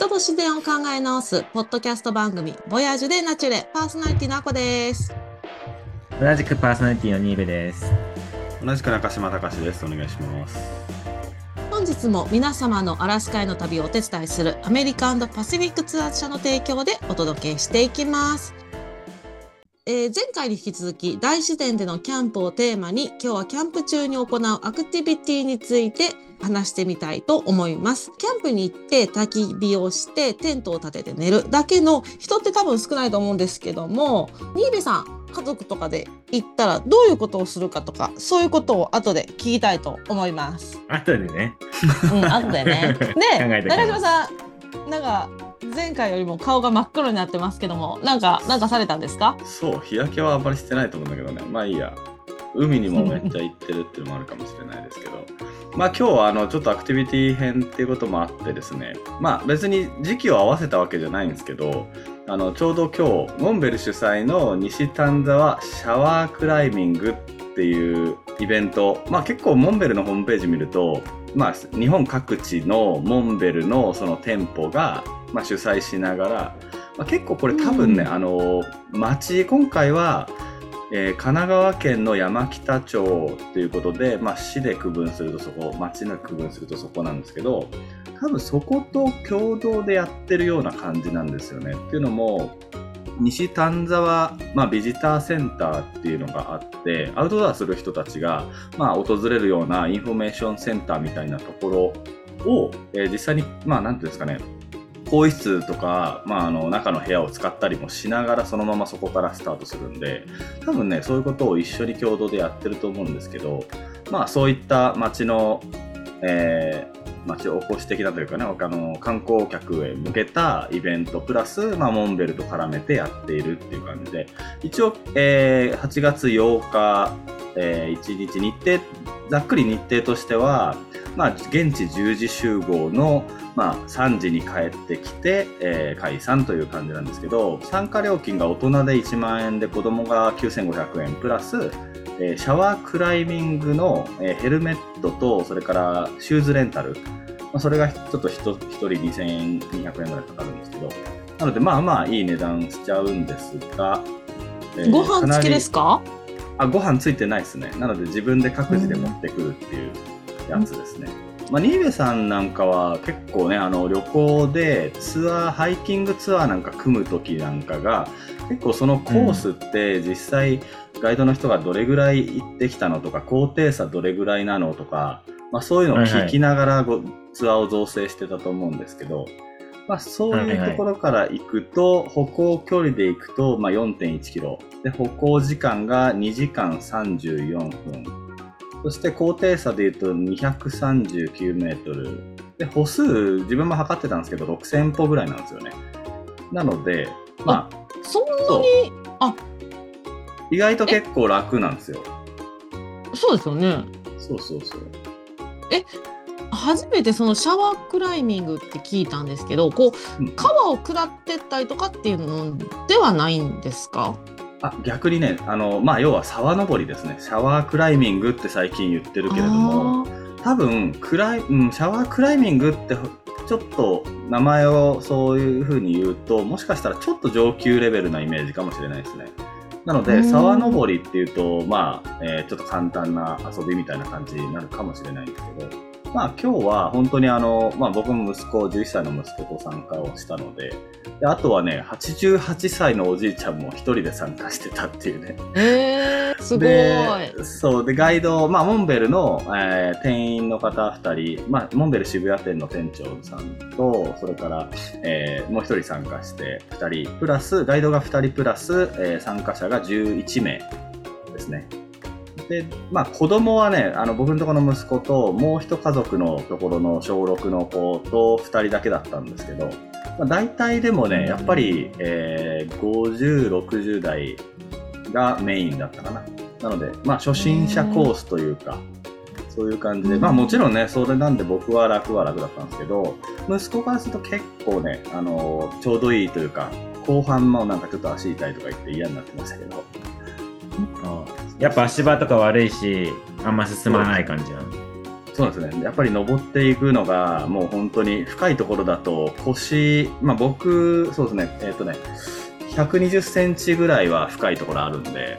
人と自然を考え直すポッドキャスト番組ボヤージュでナチュレパーソナリティのあこです同じくパーソナリティのニーベです。同じく中島隆です。お願いします。本日も皆様のアラスカへの旅をお手伝いするアメリカンドパシフィックツアー社の提供でお届けしていきますえー前回に引き続き大自然でのキャンプをテーマに今日はキャンプ中に行うアクティビティについて話してみたいと思います。キャンプに行って焚き火をしてテントを立てて寝るだけの人って多分少ないと思うんですけども、新部さん家族とかで行ったらどういうことをするかとかそういうことを後で聞きたいと思います。後でね。うん、後でね。で、中島さん、なんか前回よりも顔が真っ黒になってますけども、なんかなんかされたんですか？そう、日焼けはあんまりしてないと思うんだけどね。まあいいや。海にもめっちゃ行ってるっていうのもあるかもしれないですけど。まあ今日はあのちょっとアクティビティ編っていうこともあってですね。まあ別に時期を合わせたわけじゃないんですけど、あのちょうど今日、モンベル主催の西丹沢シャワークライミングっていうイベント、まあ結構モンベルのホームページ見ると、まあ日本各地のモンベルのその店舗が、まあ、主催しながら、まあ、結構これ多分ね、うんあの町今回は、えー神奈川県の山北町っていうことで、まあ、市で区分するとそこ町の区分するとそこなんですけど多分そこと共同でやってるような感じなんですよね。っていうのも西丹沢、まあ、ビジターセンターっていうのがあってアウトドアする人たちが、まあ、訪れるようなインフォメーションセンターみたいなところを、えー実際にまあなんていうんですかね更衣室とか、まあ、あの中の部屋を使ったりもしながらそのままそこからスタートするんで多分ねそういうことを一緒に共同でやってると思うんですけどまあそういった街の、えー街おこし的なというかねあの観光客へ向けたイベントプラス、まあ、モンベルと絡めてやっているっていう感じで一応、えー8月8日、え1日日程ざっくり日程としては、まあ、現地10時集合の、まあ、3時に帰ってきて、えー解散という感じなんですけど参加料金が大人で1万円で子供が9500円プラス、えーシャワークライミングの、えーヘルメットとそれからシューズレンタル、まあ、それがちょっと 1, 1人2200円ぐらいかかるんですけど。なのでまあまあいい値段しちゃうんですが、えーご飯付きですか？あご飯ついてないですね。なので自分で各自で持ってくるっていうやつですね、まあ、新部さんなんかは結構ねあの旅行でツアーハイキングツアーなんか組む時なんかが結構そのコースって実際ガイドの人がどれぐらい行ってきたのとか高低差どれぐらいなのとか、まあ、そういうのを聞きながらご、ツアーを造成してたと思うんですけど、まあ、そういうところから行くと、歩行距離で行くと、まあ、4.1キロ。で、歩行時間が2時間34分。そして高低差で言うと239メートル。で、歩数、自分も測ってたんですけど、6000歩ぐらいなんですよね。なので、まあ、そんなにあ意外と結構楽なんですよ。そうですよね。そうそうそう。初めてそのシャワークライミングって聞いたんですけど、こううん川を下ってったりとかっていうのではないんですか？あ逆にね、あの、まあ、要は沢登りですね。シャワークライミングって最近言ってるけれども、多分クライ、うん、シャワークライミングってちょっと名前をそういう風に言うともしかしたらちょっと上級レベルなイメージかもしれないですねなのでうん。沢登りっていうとまあ、えーちょっと簡単な遊びみたいな感じになるかもしれないんですけどまあ今日は本当にあの、まあ僕も息子、11歳の息子と参加をしたので、であとはね、88歳のおじいちゃんも一人で参加してたっていうね。えー、すごい。でそうでガイド、まあ、モンベルの、えー店員の方2人、まあ、モンベル渋谷店の店長さんとそれから、えーもう1人参加して2人プラスガイドが2人プラス、えー参加者が11名ですねでまあ子供はねあの僕のところの息子ともう一家族のところの小6の子と2人だけだったんですけど、まあ、大体でもねやっぱり、えー5060代がメインだったかな。なので、まあ、初心者コースというか、そういう感じで、まあもちろんね、それなんで僕は楽は楽だったんですけど、息子からすると結構ね、あのちょうどいいというか、後半のなんかちょっと足痛いとか言って嫌になってましたけど、やっぱ足場とか悪いし、あんま進まない感じなの。そうですね。やっぱり登っていくのが、もう本当に深いところだと腰、まあ僕、そうですね、えっ、とね、120センチぐらいは深いところあるんで、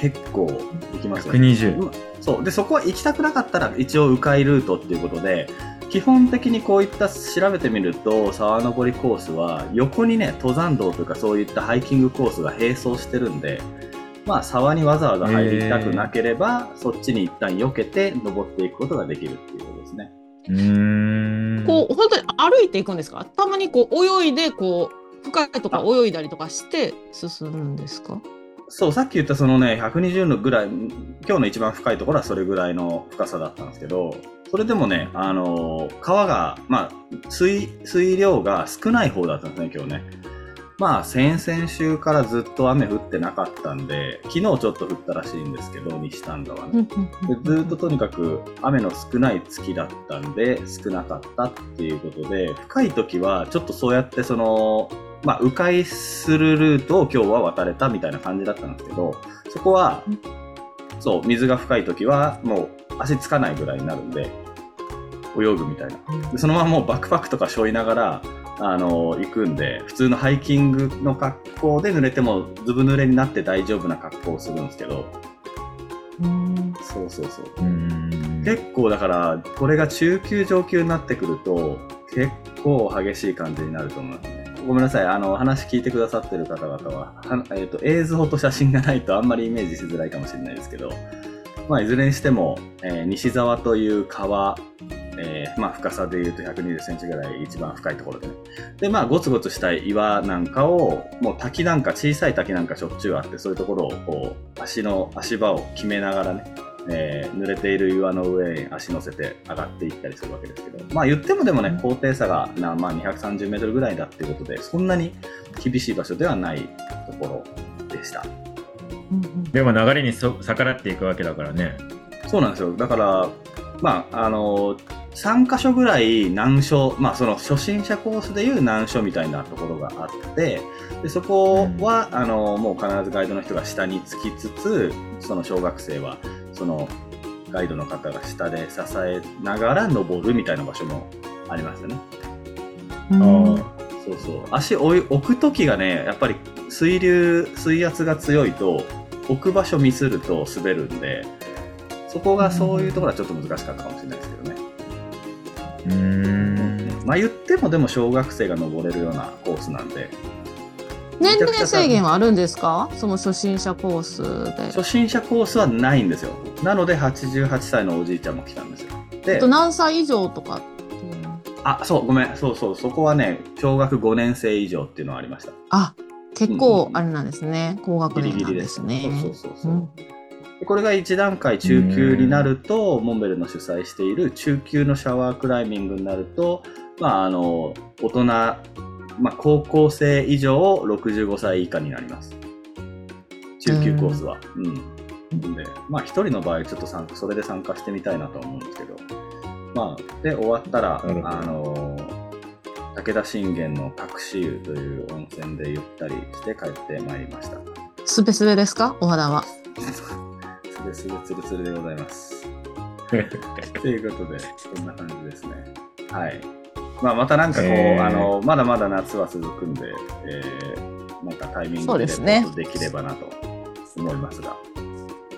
結構行きますよね。120。そう。で、そこは行きたくなかったら一応迂回ルートっていうことで、基本的にこういった調べてみると、沢登りコースは横にね、登山道というかそういったハイキングコースが並走してるんで、まあ沢にわざわざ入りたくなければ、そっちに一旦避けて登っていくことができるっていうことですね。うーん。こう本当に歩いていくんですか？たまにこう泳いでこう深いとこ泳いだりとかして進むんですか？そう、さっき言ったそのね、120のぐらい、今日の一番深いところはそれぐらいの深さだったんですけど、それでもね、あのー川が、まあ、水、水量が少ない方だったんですね、今日ね。まあ、先々週からずっと雨降ってなかったんで、昨日ちょっと降ったらしいんですけど、西丹沢ね。でずっととにかく雨の少ない月だったんで少なかったっていうことで深い時はちょっとそうやってそのまあ迂回するルートを今日は渡れたみたいな感じだったんですけどそこはうんそう水が深い時はもう足つかないぐらいになるんで泳ぐみたいな。でそのままもうバックパックとか背負いながらあの行くんで普通のハイキングの格好で濡れてもずぶ濡れになって大丈夫な格好をするんですけど。うん。そうそうそう。うーん。結構だからこれが中級上級になってくると結構激しい感じになると思いますね。ごめんなさい。あの話聞いてくださってる方々はは、えー、と映像と写真がないとあんまりイメージしづらいかもしれないですけど、まあ、いずれにしても、えー西沢という川、えーまあ、深さでいうと120センチぐらい一番深いところでねでまあゴツゴツした岩なんかをもう滝なんか小さい滝なんかしょっちゅうあってそういうところをこう足の足場を決めながらねえー濡れている岩の上に足乗せて上がっていったりするわけですけど、まあ言ってもでもね、高低差がな、まあ、230メートルぐらいだっていうことで、そんなに厳しい場所ではないところでした。でも流れにそ逆らっていくわけだからね。そうなんですよ。だから、まあ、あの3箇所ぐらい難所、まあその初心者コースでいう難所みたいなところがあって、でそこは、あのもう必ずガイドの人が下につきつつ、その小学生は、そのガイドの方が下で支えながら登るみたいな場所もありましたね。うんあそうそう。足置い置くときがね、やっぱり水流、水圧が強いと、置く場所ミスると滑るんで、そこがそういうところはちょっと難しかったかもしれないですけどね。うーん。まあ言ってもでも小学生が登れるようなコースなんで、年齢制限はあるんですか？その初心者コースで。初心者コースはないんですよ。なので88歳のおじいちゃんも来たんですよ。であと、何歳以上とかあ、そう、ごめん。そうそう、そこはね、小学5年生以上っていうのはありました。あ結構あれなんですね。高学年なんでギリですす。ね。そうそうそうそう。これが1段階中級になると、モンベルの主催している中級のシャワークライミングになると、まあ、あの、大人、まあ、高校生以上65歳以下になります。中級コースは。うん。で、まあ、一人の場合、ちょっと参加、それで参加してみたいなと思うんですけど、まあ、で、終わったら、あの、武田信玄の隠し湯という温泉でゆったりして帰ってまいりました。スペスペですか？お肌は。すれすれつるつるでございます。ということで、こんな感じですね。はい。まあ、またなんかこう、あの、まだまだ夏は続くんで、えー、なんかタイミンそうグでできればなと思いますが、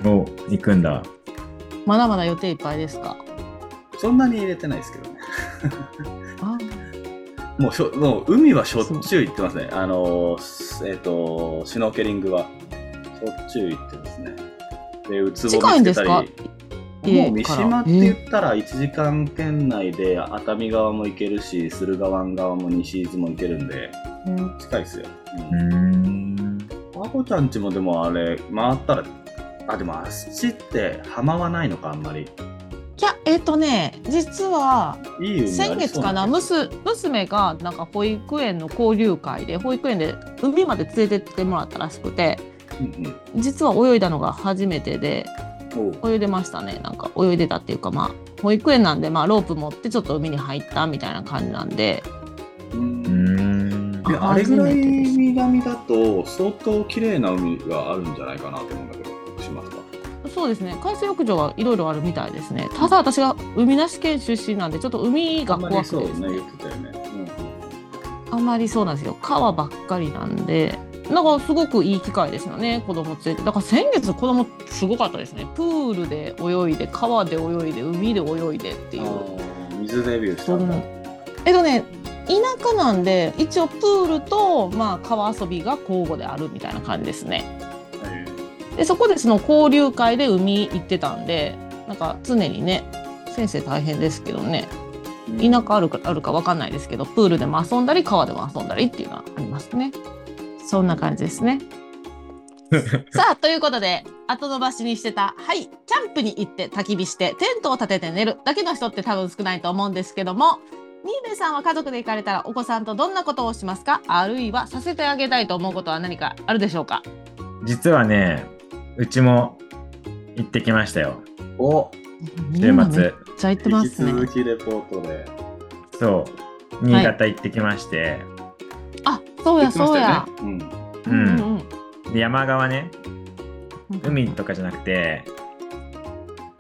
お行くんだ。まだまだ予定いっぱいですか？そんなに入れてないですけどね。あもうしょ、もう海はしょっちゅう行ってますね。あの、すえっ、と、シュノーケリングは、しょっちゅう行ってますね。で、ウツボ見つけたり、もう三島って言ったら1時間圏内で熱海側も行けるし駿河湾側も西伊豆も行けるんでうん近いですよ。うーん。あこちゃんちもでもあれ回ったらあでもあっちって浜はないのかあんまり。いやえっ、とね実は先月かな娘がなんか保育園の交流会で保育園で海まで連れてってもらったらしくてうんうん。実は泳いだのが初めてで泳いでましたね。なんか泳いでたっていうかまあ保育園なんでまあロープ持ってちょっと海に入ったみたいな感じなんで。うん。あれぐらい初めてです南だと相当綺麗な海があるんじゃないかなと思うんだけど。そうですね。海水浴場はいろいろあるみたいですね。ただ私が海なし県出身なんでちょっと海があんま怖りそうね、くてですね。言ってたよね。あんまりそうなんですよ。川ばっかりなんで。なんかすごくいい機会ですよね。子供連れて。だから先月子供すごかったですね。プールで泳いで川で泳いで海で泳いでっていう。水デビューしたんだ。えっとね田舎なんで一応プールと、まあ、川遊びが交互であるみたいな感じですねでそこでその交流会で海行ってたんでなんか常にね先生大変ですけどねうん。田舎あるかあるか分かんないですけどプールでも遊んだり川でも遊んだりっていうのはありますね。そんな感じですね。さあということで後延ばしにしてたはいキャンプに行って焚き火してテントを立てて寝るだけの人って多分少ないと思うんですけども新部さんは家族で行かれたらお子さんとどんなことをしますか？あるいはさせてあげたいと思うことは何かあるでしょうか？実はね、うちも行ってきましたよ。お週末。ちゃ行ってま引きすね続きレポートで。そう。新潟行ってきまして、あそうやそうや。うんうんうんで山側ね、うん海とかじゃなくて、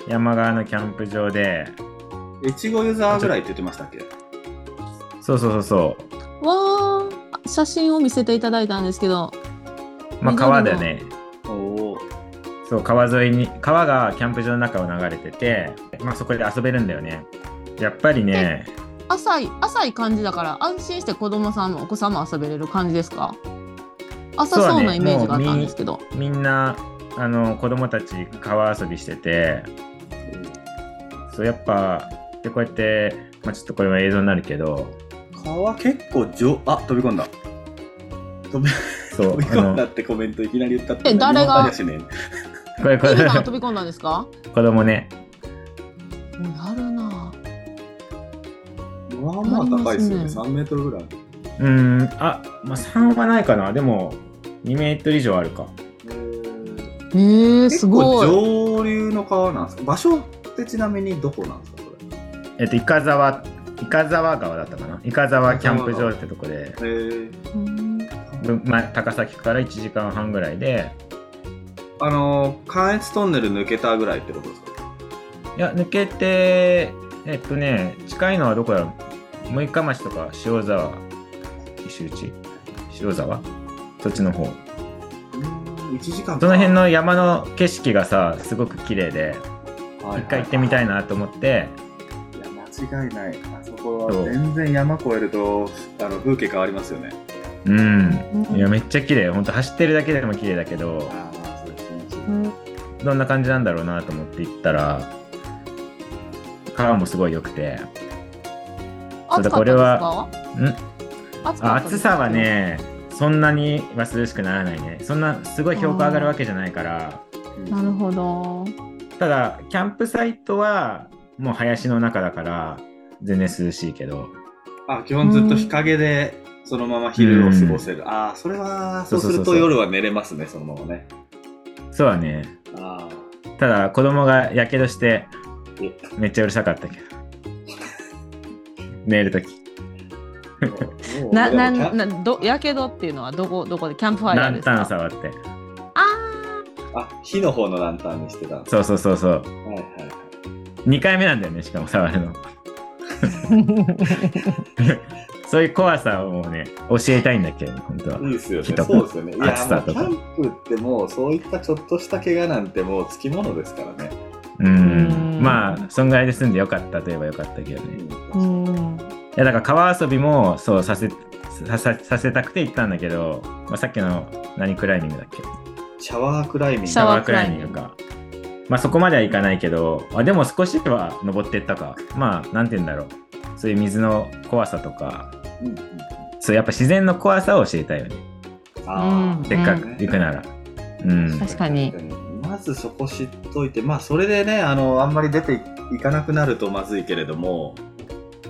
山側のキャンプ場で、うん。越後ユーザーぐらいって言ってましたっけ？そうそうそうそう。わー写真を見せていただいたんですけどまあ川だよね。そう、川沿いに、川がキャンプ場の中を流れてて、まあそこで遊べるんだよね。やっぱりね、浅い浅い感じだから安心して子供さんもお子さんも遊べれる感じですか？浅そうなイメージがあったんですけど、みんな、あの、子供たち川遊びしてて、そう、やっぱ、で、こうやって、まあちょっとこれは映像になるけど、川結構上、あ、飛び込んだ。飛びそう、飛び込んだってコメントいきなり言ったって。え誰が？これ、こピーれ飛び込んだんですか？子供ね、やるな。えまあまあ高いですよね。ありますね3メートルぐらい。うーん、あ、まあ3はないかな。でも、2メートル以上あるか。えー、す結構ごい。上流の川なんですか？場所ってちなみにどこなんですか？こえっと、イカ沢、イカ沢川だったかな。イカ沢キャンプ場ってとこで、え。うん。ぶまあ、高崎から1時間半ぐらいで、あのー、関越トンネル抜けたぐらいってことですか？いや、抜けて、えっとね、近いのはどこだ。六日町とか塩沢、石内塩沢？そっちの方。うん、1時間か。その辺の山の景色がさ、すごく綺麗で、はい一回行ってみたいなと思って、いや間違いない。あそこは全然山越えるとあの風景変わりますよね。うん。いや、めっちゃ綺麗。ほんと走ってるだけでも綺麗だけど、どんな感じなんだろうなと思って行ったら、川もすごい良くて、そうだこれはん？暑さはね、そんなには涼しくならないね。そんなすごい標高上がるわけじゃないから、なるほど。ただ、キャンプサイトはもう林の中だから、全然涼しいけど、あ基本ずっと日陰でそのまま昼を過ごせる、ああそれはそうすると夜は寝れますねそのままねそうだね。あただ、子供がやけどして、めっちゃうるさかったけど。寝るとき。ななどやけどっていうのはどこどこで？キャンプファイヤランタンーですか触って。ああ火の方のランタンにしてたそうそうそうそう。はいはいはい2回目なんだよね、しかも触るの。ーそういう怖さをね、教えたいんだけど、本当は。いいですよね。そうですよね。いや、キ暑さとか。ャンプってもう、そういったちょっとした怪我なんてもうつきものですからね。うん。うん。まあそんぐらいで済んでよ。かったといえばよかったけどね。いうん。やだから川遊びもそうさせさささせたくて行ったんだけど、まあ、さっきの何クライミングだっけ？シャワークライミング。シャワークライミングか。まあそこまではいかないけどあでも少しは登ってったか。まあなんて言うんだろう。そういう水の怖さとかそうやっぱ自然の怖さを教えたいよね。あー。うん。せっかく行くなら。うん。確かに。まずそこ知っといて、まあそれでね、あの、あんまり出ていかなくなるとまずいけれども、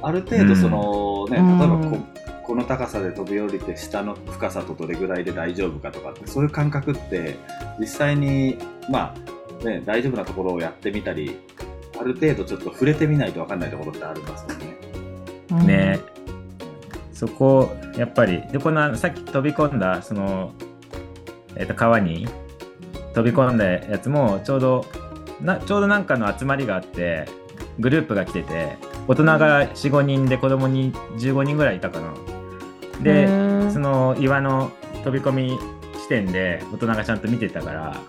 ある程度その、ね、うん。例えばここの高さで飛び降りて下の深さとどれぐらいで大丈夫かとかって、そういう感覚って実際に、まあね、大丈夫なところをやってみたり、ある程度ちょっと触れてみないと分かんないところってありますもん。ね。ねそこやっぱりでこのさっき飛び込んだその、えっと川に飛び込んだやつもちょうどなちょうどなんかの集まりがあってグループが来てて大人が45人で子供に15人ぐらいいたかな。でその岩の飛び込み地点で大人がちゃんと見てたから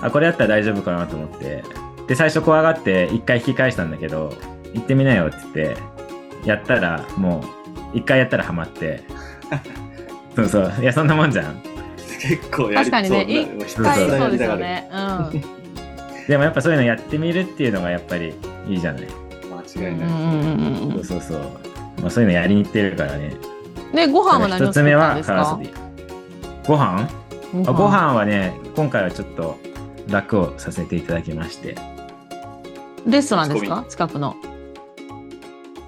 あこれやったら大丈夫かなと思って。で最初怖がって一回引き返したんだけど行ってみなよって言ってやったらもう一回やったらハマって。そうそう。いやそんなもんじゃん。結構やり確かにね。一そうはい、そうですよね。うん。でもやっぱそういうのやってみるっていうのがやっぱりいいじゃない。間違いない。ですね。うん。うんうんうんそうそうそう、まあ、そういうのやりに行ってるからね。で、ご飯は何を作ったん一つ目はですか？カラスでご飯？ごあご飯はね今回はちょっと楽をさせていただきまして。レストランですか？近くの。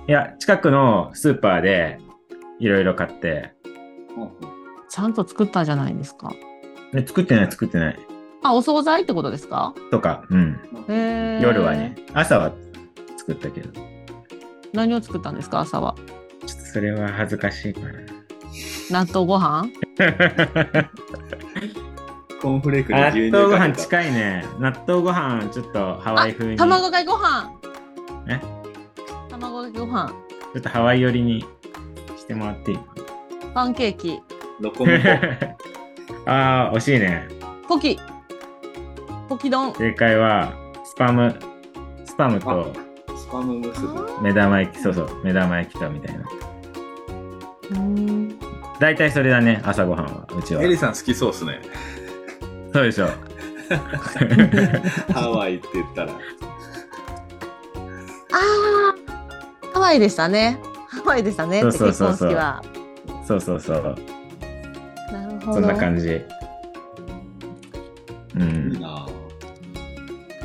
いや近くのスーパーでいろいろ買って。ちゃんと作ったじゃないですか。で作ってない作ってない。あ、お惣菜ってことですか？とかうん。夜はね。朝は作ったけど。ちょ何を作ったんですか朝は？っとそれは恥ずかしいか納豆ご飯？コーンフレーク納豆ご飯。近いね。納豆ご飯ちょっとハワイ風に。ちょ卵かけご飯。えご飯。っとハワイ寄りにしてもらっていい？パンケーキ。ロコモコ。ああ惜しいね。ポキ。ポキ丼。正解はスパム。スパムとスパムムスブ。目玉焼きそうそう。目玉焼きとみたいな。うん。大体それだね朝ごはんはうちは。エリさん好きそうっすね。そうでしょ。ハワイって言ったら。あー。ハワイでしたね。ハワイでしたねそう結そうそうそう。そうそうそう。なるほど。そんな感じ。ういいん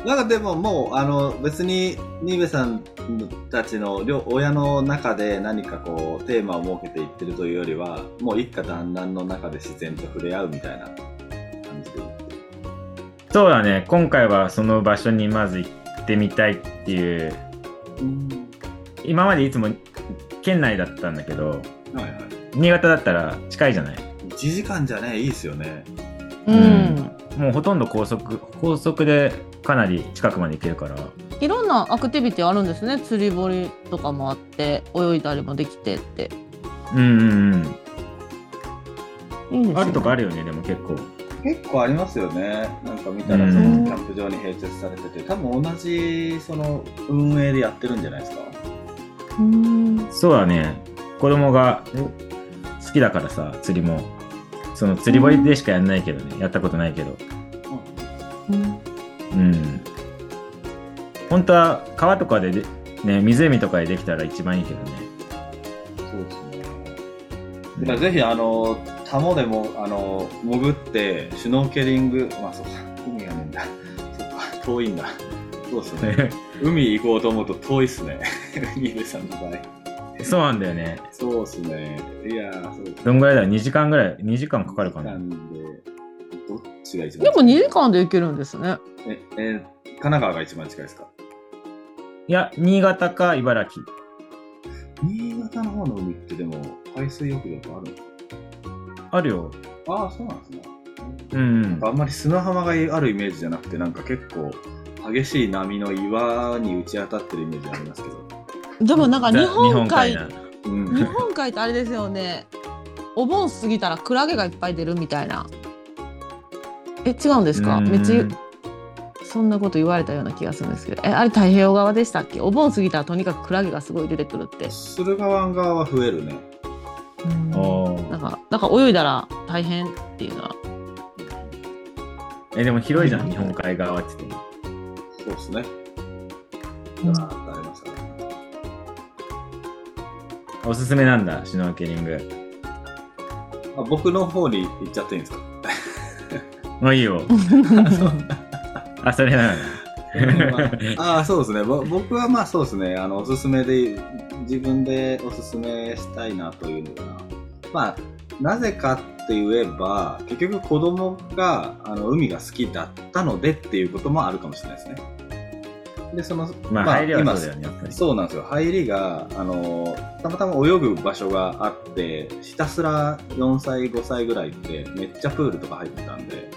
なんかでももうあの別に新部さんたちの両親の中で何かこうテーマを設けていってるというよりはもう一家団らんの中で自然と触れ合うみたいな感じで。そうだね。今回はその場所にまず行ってみたいっていう今までいつも県内だったんだけどはいはい。新潟だったら近いじゃない？1時間じゃねいいっすよね。うん、うん。もうほとんど高速高速でかなり近くまで行けるから。いろんなアクティビティあるんですね。釣り堀とかもあって泳いだりもできてって。うんうんうん。いいですね。あるとこあるよねでも結構。結構ありますよね。なんか見たらうん。そのキャンプ場に併設されてて。多分同じその運営でやってるんじゃないですか。うんそうだね。子供が好きだからさ釣りも。その釣り堀でしかやんないけどね。やったことないけど。うん。うん。本当は川とかででね湖とかでできたら一番いいけどね。そうですね。だからぜひあのタモでもあの潜ってシュノーケリングまあそうか。海がねえんだ。そっか。遠いんだ。そうですね 海行こうと思うと遠いっすね。ニベさんの場合。そうなんだよね。そうっすね。いやーそう。どんぐらいだろう？2時間ぐらい？2時間かかるかな？なんでどっちが一番でも2時間で行けるんですね。ええー神奈川が一番近いですか？いや新潟か茨城。新潟の方の海ってでも海水浴場とあるんですあるよ。かああそうなんですね。うんあんまり砂浜があるイメージじゃなくてなんか結構激しい波の岩に打ち当たってるイメージありますけど。でもなんか日本海な。うん。日本海ってあれですよね。お盆過ぎたらクラゲがいっぱい出るみたいな。え違うんですか？うん。めっちゃそんなこと言われたような気がするんですけど。えあれ太平洋側でしたっけ？お盆過ぎたらとにかくクラゲがすごい出てくるって。駿河湾側は増えるね。なんかなんか泳いだら大変っていうのは。えでも広いじゃん日本海側って言ってもそうですね。うん。あーありましたねおすすめなんだシュノーケリング。あ僕の方に行っちゃっていいんですか？まあいいよ。あそれなのああそうですね。ぼ僕はまあそうですね。あのおすすめで自分でおすすめしたいなというのがまあなぜかって言えば結局子供があの海が好きだったのでっていうこともあるかもしれないですねでそのまあ入りは今そうだよねやっぱりそうなんですよ入りがあのたまたま泳ぐ場所があってひたすら4歳5歳ぐらいってめっちゃプールとか入ってたんで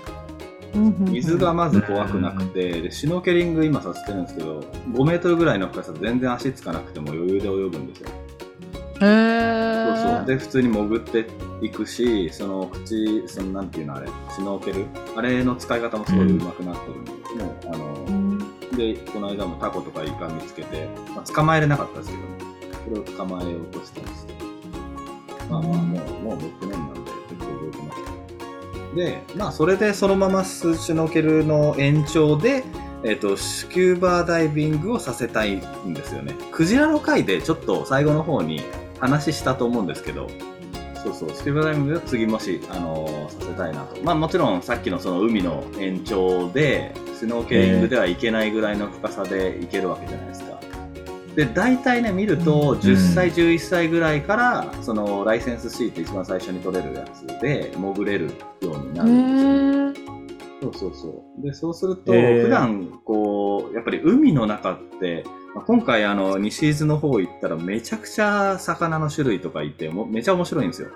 水がまず怖くなくて、でシュノーケリング今させてるんですけど、5メートルぐらいの深さで全然足つかなくても余裕で泳ぐんですよ。へえ。そうそう。で、普通に潜っていくし、その口、そのなんていうのあれ、シュノーケルあれの使い方もすごい上手くなってるんで、もう、あの、で、この間もタコとかイカ見つけて、まあ、捕まえれなかったですけど、それを捕まえようとしたりして。まあまあ、もう、もう6年なんで、結構動きました。で、まあ、それでそのままシュノーケルの延長で、えっ、と、スキューバーダイビングをさせたいんですよね。クジラの回でちょっと最後の方に話したと思うんですけど、そうそう、スキューバーダイビングを次もし、あのーさせたいなと。まあもちろんさっきのその海の延長で、スノーケリングではいけないぐらいの深さで行けるわけじゃないですか。で、大体ね、見ると、10歳、11歳ぐらいから、その、ライセンス C って一番最初に取れるやつで、潜れるようになへるんですよ。え。そうそうそう。で、そうすると、普段、こう、やっぱり海の中って、まあ今回、あの、西伊豆の方行ったら、めちゃくちゃ魚の種類とかいて、もめちゃ面白いんですよ。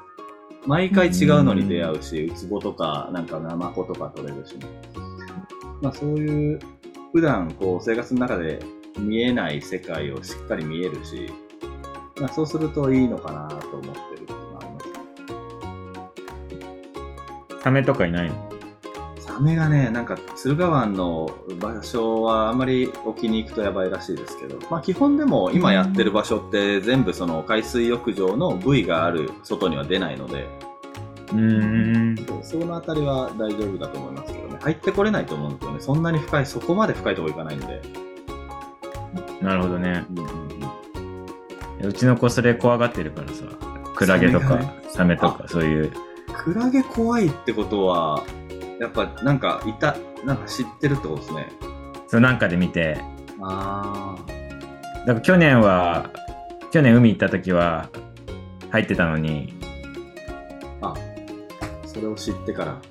毎回違うのに出会うし、ウツボとか、なんかナマコとか取れるし、まあそういう、普段、こう、生活の中で見えない世界をしっかり見えるし、まあそうするといいのかなと思ってるっていうのがありますね。サメとかいないの？サメがね、なんか敦賀湾の場所はあんまり沖に行くとやばいらしいですけど、まあ基本でも今やってる場所って全部その海水浴場の部位がある外には出ないので、うーん。そのあたりは大丈夫だと思いますけどね。入ってこれないと思うんですよね。そんなに深い、そこまで深いとこ行かないんで。なるほどね。うちの子それ怖がってるからさ。クラゲとかサメとかそういう。クラゲ怖いってことは、やっぱなんかいた、なんか知ってるってことですね。そうなんかで見て。あだから去年は、去年海行った時は入ってたのに、あ。あ、それを知ってから。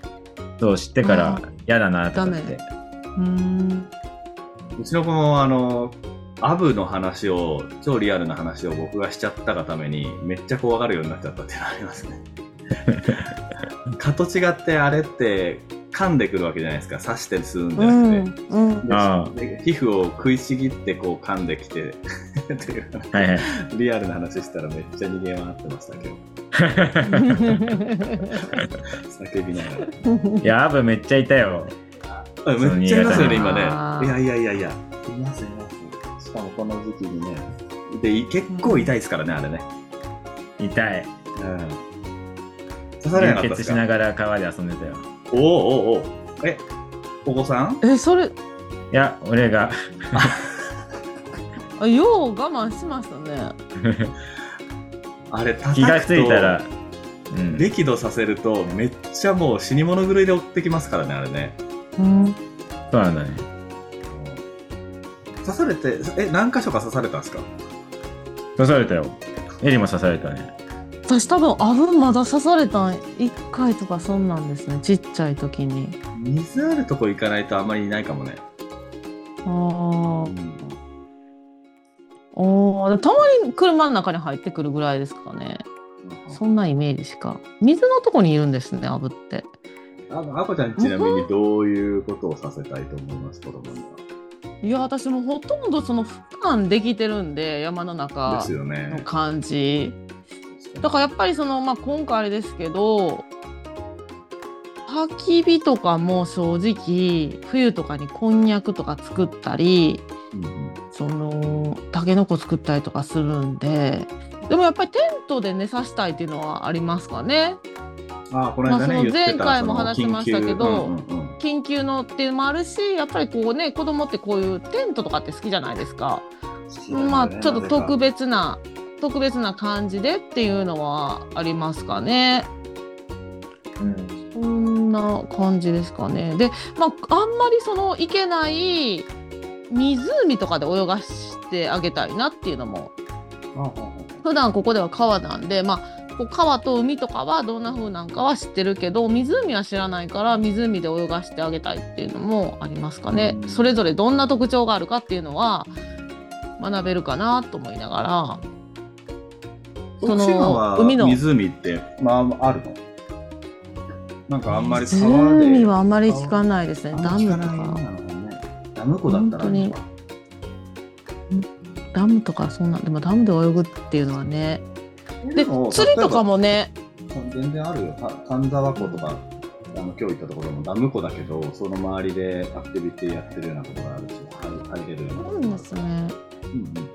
そう知ってからあ嫌だなとかっダて。うん。うちの子もあの、アブの話を、超リアルな話を僕がしちゃったがために、めっちゃ怖がるようになっちゃったっていうのがありますね。蚊と違ってあれって噛んでくるわけじゃないですか。刺してするんじゃうなくて。ん。うん。でああで皮膚を食いちぎってこう噛んできてっていうはいはい。リアルな話したらめっちゃ逃げ回ってましたけど叫びながらいや、アブめっちゃいたよ。あめっちゃいますよね今ねいやいやいやいやいますいますしかもこの時期にねでい結構痛いですからねあれね痛い。うん刺されなかった流血しなですかがら川で遊んでたよ。おおおおえお子さん？え、それ、いや、俺が。あよう我慢しましたね。あれ叩くと気がついたら、うん、激怒させるとめっちゃもう死に物狂いで追ってきますからねあれねうん。そうなんだね。刺されてえ何箇所か刺されたんですか？刺されたよ。エリも刺されたね。私多分アブまだ刺されたん1回とかそんなんですね。ちっちゃい時に。水あるとこ行かないとあんまりいないかもね、あー。おー。たまに車の中に入ってくるぐらいですかね。そんなイメージしか。水のとこにいるんですねアブって。あの、あこちゃんちなみにどういうことをさせたいと思います、子供にいや私もほとんどその俯瞰できてるんで山のは。中ですよのね。感じだからやっぱりそのまあ今回あれですけど焚き火とかも正直冬とかにこんにゃくとか作ったりうんうん。そのたけのこ作ったりとかするんででもやっぱりテントで寝させたいっていうのはありますかね。あ、この間ね、まあその前回も話しましたけどうんうんうん。緊急のっていうのもあるしやっぱりこうね子供ってこういうテントとかって好きじゃないですか。まあちょっと特別な特別な感じでっていうのはありますかね。うん。そんな感じですかね。で、まあ、あんまりその行けない湖とかで泳がしてあげたいなっていうのも普段ここでは川なんで、まあ、こう川と海とかはどんな風なんかは知ってるけど湖は知らないから湖で泳がしてあげたいっていうのもありますかね。うんそれぞれどんな特徴があるかっていうのは学べるかなと思いながら。その海の湖って、まあ、あるの？なんかあんまり川で。湖はあんまり聞かないですね。ダムとかダム湖だったらダムとかそんなでもダムで泳ぐっていうのはね。でも釣りとかもね。全然あるよ。た神沢湖とか、あの今日行ったところもダム湖だけど、その周りでアクティビティやってるようなことがあるし、入入れるようなそうなんですね。うんうん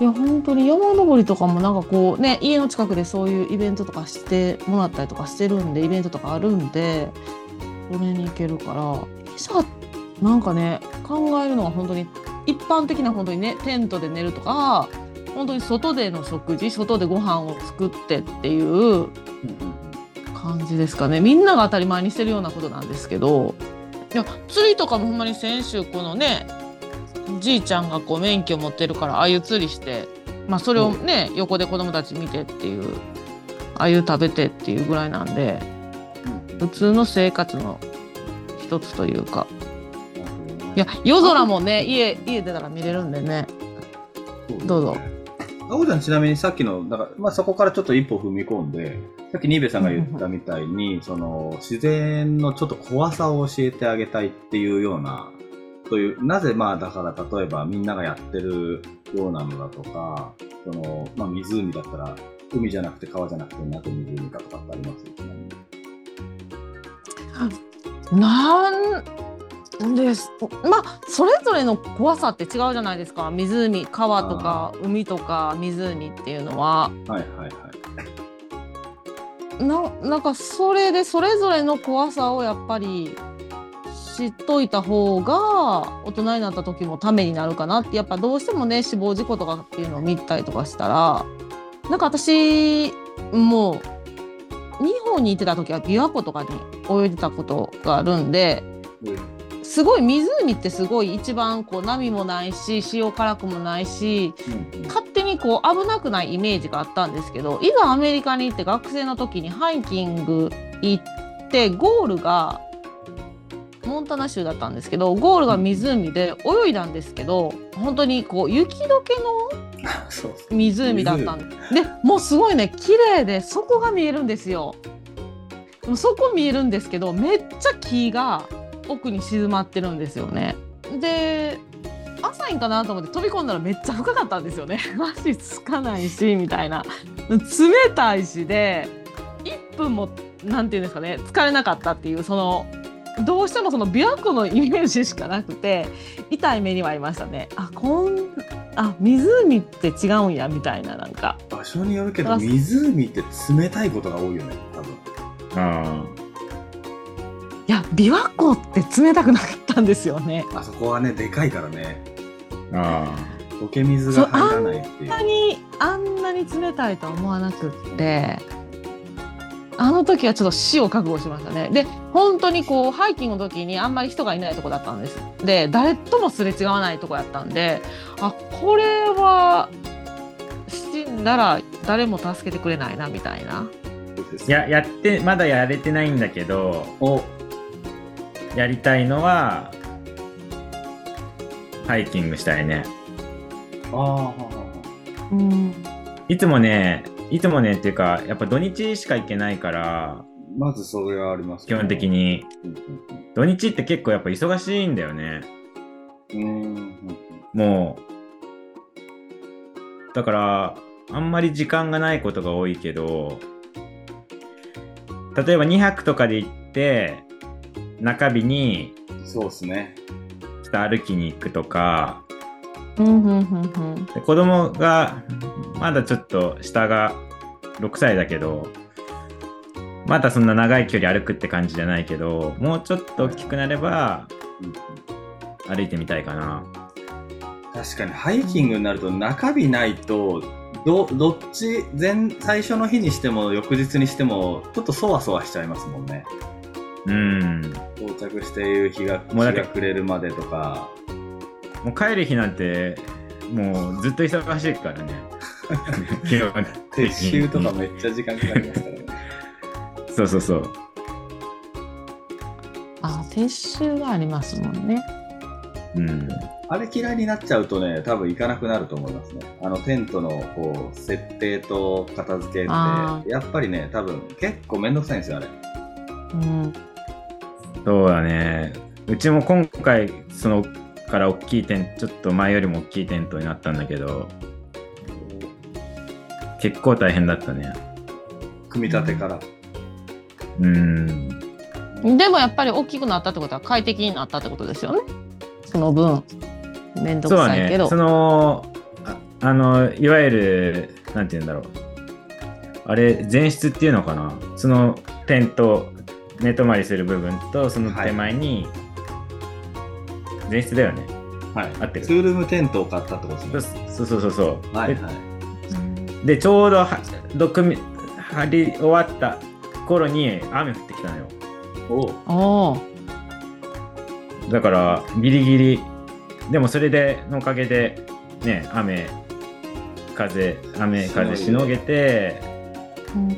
いや本当に山登りとかもなんかこうね家の近くでそういうイベントとかしてもらったりとかしてるんでイベントとかあるんでそれに行けるから。餌なんかね考えるのが本当に一般的な本当にねテントで寝るとか本当に外での食事外でご飯を作ってっていう感じですかね。みんなが当たり前にしてるようなことなんですけど。いや釣りとかもほんまに先週このねじいちゃんがこう免許持ってるからあゆ釣りして、まあ、それをね、横で子供たち見てっていうあゆ食べてっていうぐらいなんで普通の生活の一つというか。いや夜空もね家家出たら見れるんでね。どうぞ。あこちゃんちなみにさっきの、だからまあ、そこからちょっと一歩踏み込んで、さっき新部さんが言ったみたいに、その自然のちょっと怖さを教えてあげたいっていうような、そういう、なぜまあだから例えばみんながやってるようなのだとか、その、まあ湖だったら、海じゃなくて川じゃなくてなぜ湖かとかってありますなんです。まあそれぞれの怖さって違うじゃないですか。湖川とか海とか湖っていうのは。はいはいはい。ななんかそれでそれぞれの怖さをやっぱり知っといた方が大人になった時もためになるかなってやっぱどうしてもね死亡事故とかっていうのを見たりとかしたらなんか私もう日本に行ってた時は琵琶湖とかに泳いでたことがあるんですごい湖ってすごい一番こう波もないし潮辛くもないし勝手にこう危なくないイメージがあったんですけどいざアメリカに行って学生の時にハイキング行ってゴールがモンタナ州だったんですけどゴールが湖で泳いだんですけど本当にこう雪解けの 湖だったんででもうすごいね綺麗で底が見えるんですよ。でも底見えるんですけどめっちゃ木が奥に静まってるんですよね。で浅いんかなと思って飛び込んだらめっちゃ深かったんですよね。足つかないしみたいな冷たいしで1分もなんていうんですかね疲れなかったっていうそのどうしてもその琵琶湖のイメージしかなくて痛い目にはありましたね。あこんあ湖って違うんやみたいななんか場所によるけど、あ湖って冷たいことが多いよね、多分。あいや琵琶湖って冷たくなかったんですよね。あそこはね、でかいからね、あ。あ溶け水が入らないっていうあんな。にあんなに冷たいとは思わなくってあの時はちょっと死を覚悟しましたね。で本当にこうハイキングの時にあんまり人がいないとこだったんです。で誰ともすれ違わないとこやったんであこれは死んだら誰も助けてくれないなみたいな。あ。いや、やって、まだやれてないんだけど、お、やりたいのは、ハイキングしたいね。ああ、はうんいつもね、いつもねっていうか、やっぱ土日しか行けないから、まずそれはあります基本的。に。うん土日って結構やっぱ忙しいんだよね。うんうん。うんもう、だから、あんまり時間がないことが多いけど、例えば2泊とかで行って、中日にそうですね。ちょっと歩きに行くとか、うんうんうんうん。で子供がまだちょっと下が6歳だけどまだそんな長い距離歩くって感じじゃないけどもうちょっと大きくなれば歩いてみたいかな。確かにハイキングになると中日ないとどどっち前最初の日にしても翌日にしてもちょっとそわそわしちゃいますもんね。うん。到着していう日が日が暮れるまでとかもう帰る日なんてもうずっと忙しいからね。基本撤収とかめっちゃ時間かかりますからね。そうそうそう。あ撤収がありますもんね。うん。あれ嫌いになっちゃうとね多分行かなくなると思いますね。あのテントのこう設定と片付けってあやっぱりね多分結構めんどくさいんですよあれ。うん。そうだね。うちも今回、そのから大きいテント、ちょっと前よりも大きいテントになったんだけど、結構大変だったね。組み立てから。うん。でもやっぱり大きくなったってことは快適になったってことですよね。その分、めんどそうだねくさいけど。。その、ああの、いわゆる、なんて言うんだろう。あれ、前室っていうのかなそのテント、寝泊まりする部分と、その手前に、前室だよね。はい。合ってるツールームテントを買ったってことですね。そうそうそうそう。ではいはい。で、ちょうどは、ど組み、張り終わった頃に雨降ってきたのよ。おお。だから、ギリギリ、でもそれで、のおかげで、ね、雨、風、雨、風しのげて、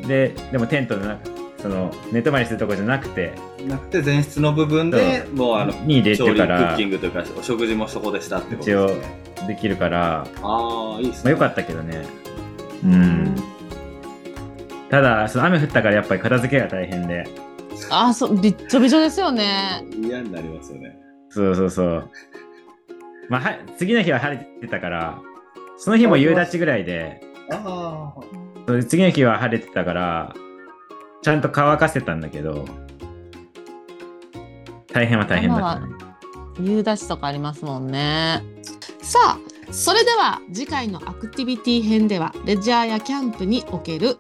で、でもテントの中、その、寝泊まりするとこじゃなくて、なくて前室の部分でもうあのに入れ調理クてからッキングというかお食事もそこでしたってことですね。できるから、ああいいですまあ、ね。よかったけどね。うん。ただ、その雨降ったからやっぱり片付けが大変で、あー、そう、びっちょびちょですよね。嫌になりますよね。そうそうそう。まあ、は次の日は晴れてたから、その日も夕立ぐらいで、ああ。次の日は晴れてたから、ちゃんと乾かせたんだけど、大変は大変だったね。夕立とかありますもんね。さあ、それでは次回のアクティビティ編ではレジャーやキャンプにおける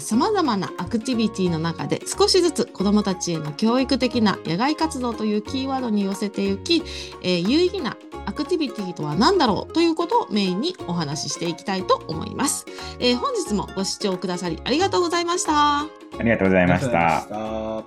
さまざまなアクティビティの中で少しずつ子どもたちへの教育的な野外活動というキーワードに寄せていき、えー有意義なアクティビティとは何だろうということをメインにお話ししていきたいと思います。えー本日もご視聴くださりありがとうございました。ありがとうございました。ありがとうございました。